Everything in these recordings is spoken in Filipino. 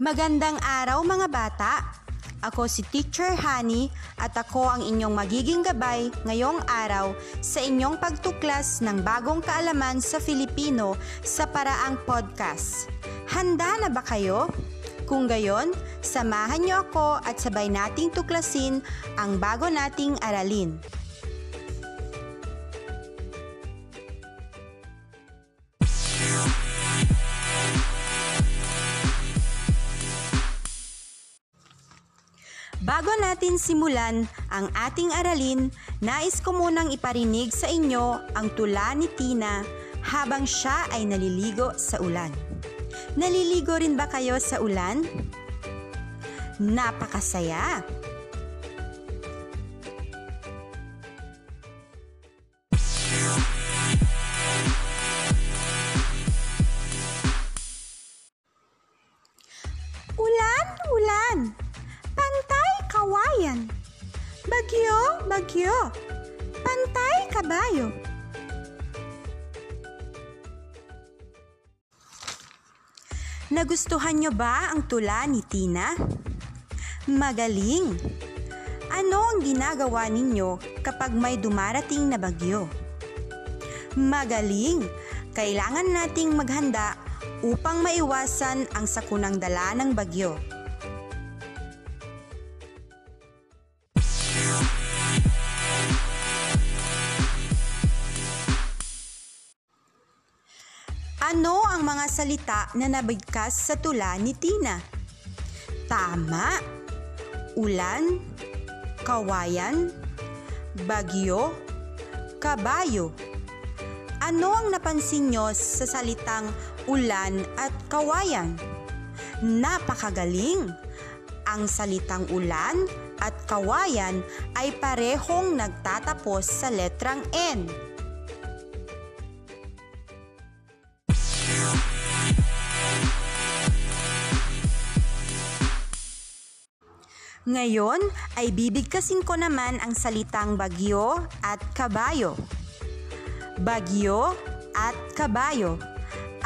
Magandang araw mga bata! Ako si Teacher Honey at ako ang inyong magiging gabay ngayong araw sa inyong pagtuklas ng bagong kaalaman sa Filipino sa paraang podcast. Handa na ba kayo? Kung gayon, samahan niyo ako at sabay nating tuklasin ang bago nating aralin. Bago natin simulan ang ating aralin, nais ko munang iparinig sa inyo ang tula ni Tina habang siya ay naliligo sa ulan. Naliligo rin ba kayo sa ulan? Napakasaya! Nagustuhan nyo ba ang tula ni Tina? Magaling! Ano ang ginagawa ninyo kapag may dumarating na bagyo? Magaling! Kailangan nating maghanda upang maiwasan ang sakunang dala ng bagyo. Mga salita na nabigkas sa tula ni Tina? Tama. Ulan, kawayan, bagyo, kabayo. Ano ang napansin nyo sa salitang ulan at kawayan? Napakagaling! Ang salitang ulan at kawayan ay parehong nagtatapos sa letrang N. Ngayon ay bibigkasin ko naman ang salitang bagyo at kabayo. Bagyo at kabayo.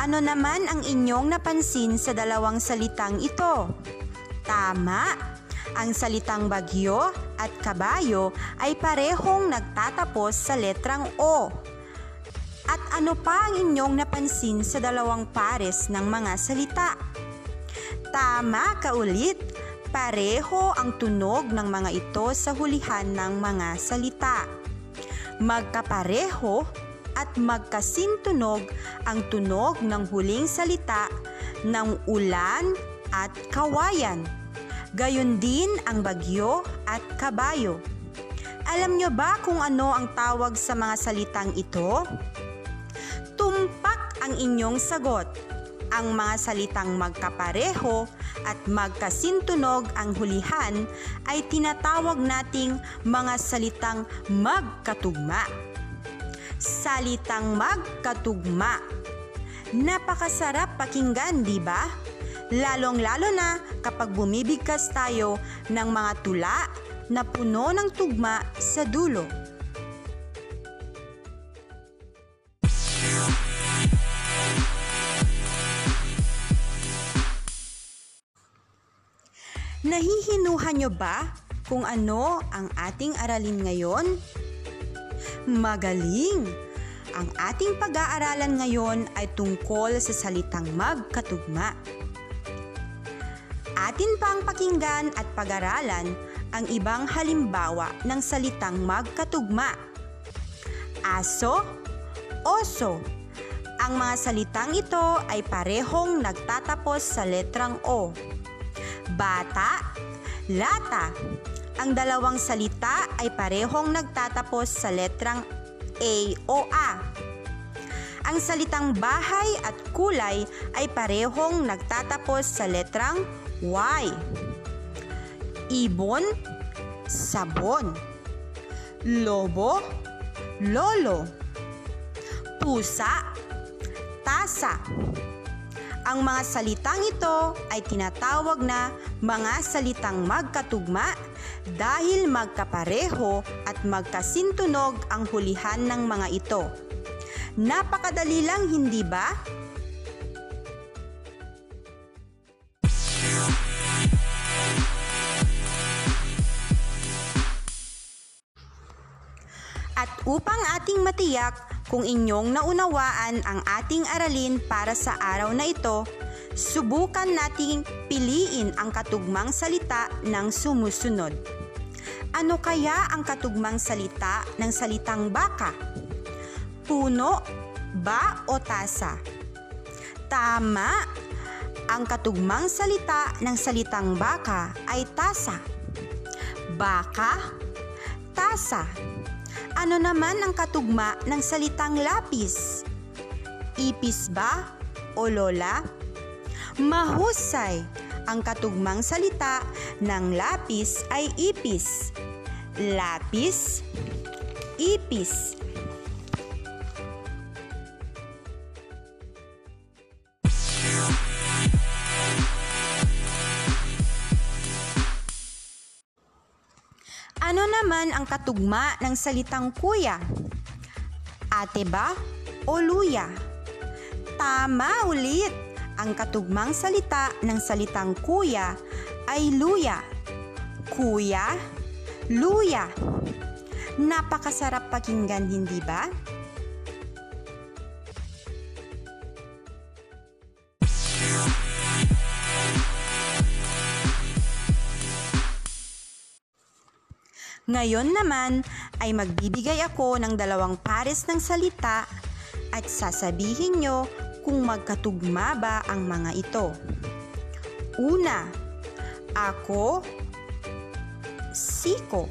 Ano naman ang inyong napansin sa dalawang salitang ito? Tama! Ang salitang bagyo at kabayo ay parehong nagtatapos sa letrang O. At ano pa ang inyong napansin sa dalawang pares ng mga salita? Tama ka ulit! Pareho ang tunog ng mga ito sa hulihan ng mga salita. Magkapareho at magkasintunog ang tunog ng huling salita ng ulan at kawayan. Gayon din ang bagyo at kabayo. Alam nyo ba kung ano ang tawag sa mga salitang ito? Tumpak ang inyong sagot. Ang mga salitang magkapareho at magkasintunog ang hulihan ay tinatawag nating mga salitang magkatugma. Salitang magkatugma. Napakasarap pakinggan, di ba? Lalong-lalo na kapag bumibigkas tayo ng mga tula na puno ng tugma sa dulo. Nahihinuhan nyo ba kung ano ang ating aralin ngayon? Magaling! Ang ating pag-aaralan ngayon ay tungkol sa salitang magkatugma. Atin pang pakinggan at pag-aralan ang ibang halimbawa ng salitang magkatugma. Aso, oso. Ang mga salitang ito ay parehong nagtatapos sa letrang O bata, lata. Ang dalawang salita ay parehong nagtatapos sa letrang A o A. Ang salitang bahay at kulay ay parehong nagtatapos sa letrang Y. Ibon, sabon. Lobo, lolo. Pusa, tasa. Ang mga salitang ito ay tinatawag na mga salitang magkatugma dahil magkapareho at magkasintunog ang hulihan ng mga ito. Napakadali lang, hindi ba? At upang ating matiyak kung inyong naunawaan ang ating aralin para sa araw na ito, subukan nating piliin ang katugmang salita ng sumusunod. Ano kaya ang katugmang salita ng salitang baka? Puno, ba o tasa? Tama! Ang katugmang salita ng salitang baka ay tasa. Baka, tasa. Ano naman ang katugma ng salitang lapis? Ipis ba o lola? Mahusay! Ang katugmang salita ng lapis ay ipis. Lapis, ipis. Naman ang katugma ng salitang kuya? Ate ba o luya? Tama ulit! Ang katugmang salita ng salitang kuya ay luya. Kuya, luya. Napakasarap pakinggan, hindi ba? Ngayon naman ay magbibigay ako ng dalawang pares ng salita at sasabihin nyo kung magkatugma ba ang mga ito. Una, ako, siko.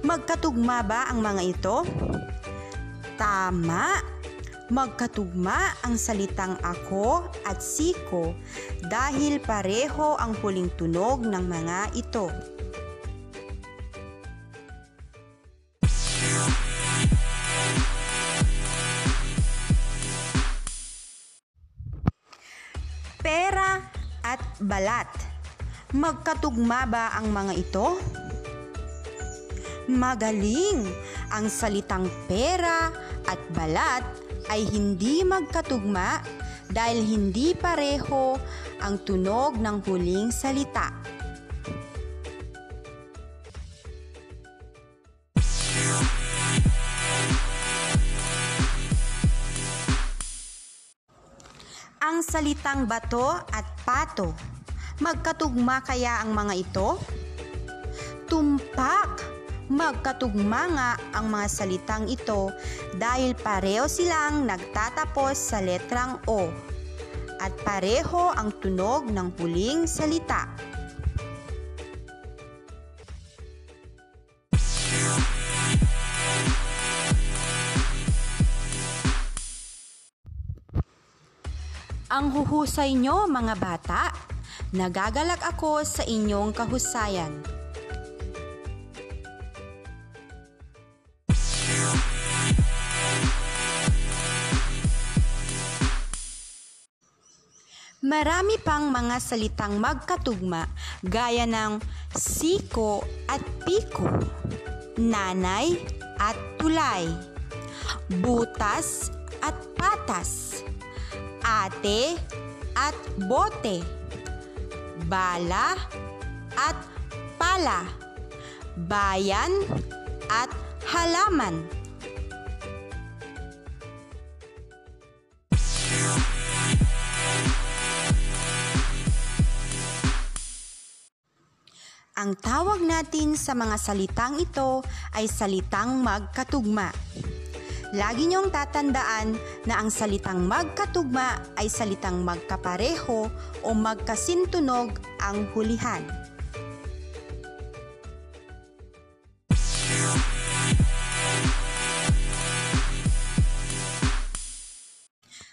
Magkatugma ba ang mga ito? Tama! Magkatugma ang salitang ako at siko dahil pareho ang huling tunog ng mga ito. Pera at balat. Magkatugma ba ang mga ito? Magaling! Ang salitang pera at balat ay hindi magkatugma dahil hindi pareho ang tunog ng huling salita. Ang salitang bato at pato. Magkatugma kaya ang mga ito? Tumpak! Magkatugma nga ang mga salitang ito dahil pareho silang nagtatapos sa letrang O at pareho ang tunog ng huling salita. Ang huhusay nyo mga bata, nagagalak ako sa inyong kahusayan. Marami pang mga salitang magkatugma gaya ng siko at piko, nanay at tulay, butas at patas, ate at bote, bala at pala, bayan at halaman. Ang tawag natin sa mga salitang ito ay salitang magkatugma. Lagi niyong tatandaan na ang salitang magkatugma ay salitang magkapareho o magkasintunog ang hulihan.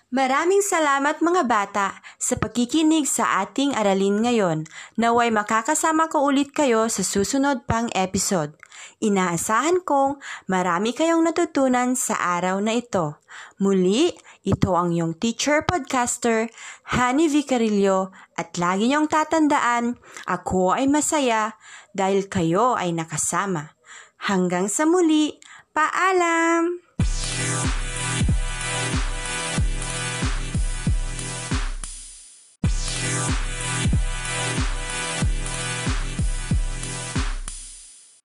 Maraming salamat mga bata sa pagkikinig sa ating aralin ngayon. Naway makakasama ko ulit kayo sa susunod pang episode. Inaasahan kong marami kayong natutunan sa araw na ito. Muli, ito ang iyong teacher podcaster, Honey Vicarillo, at lagi niyong tatandaan, ako ay masaya dahil kayo ay nakasama. Hanggang sa muli, paalam!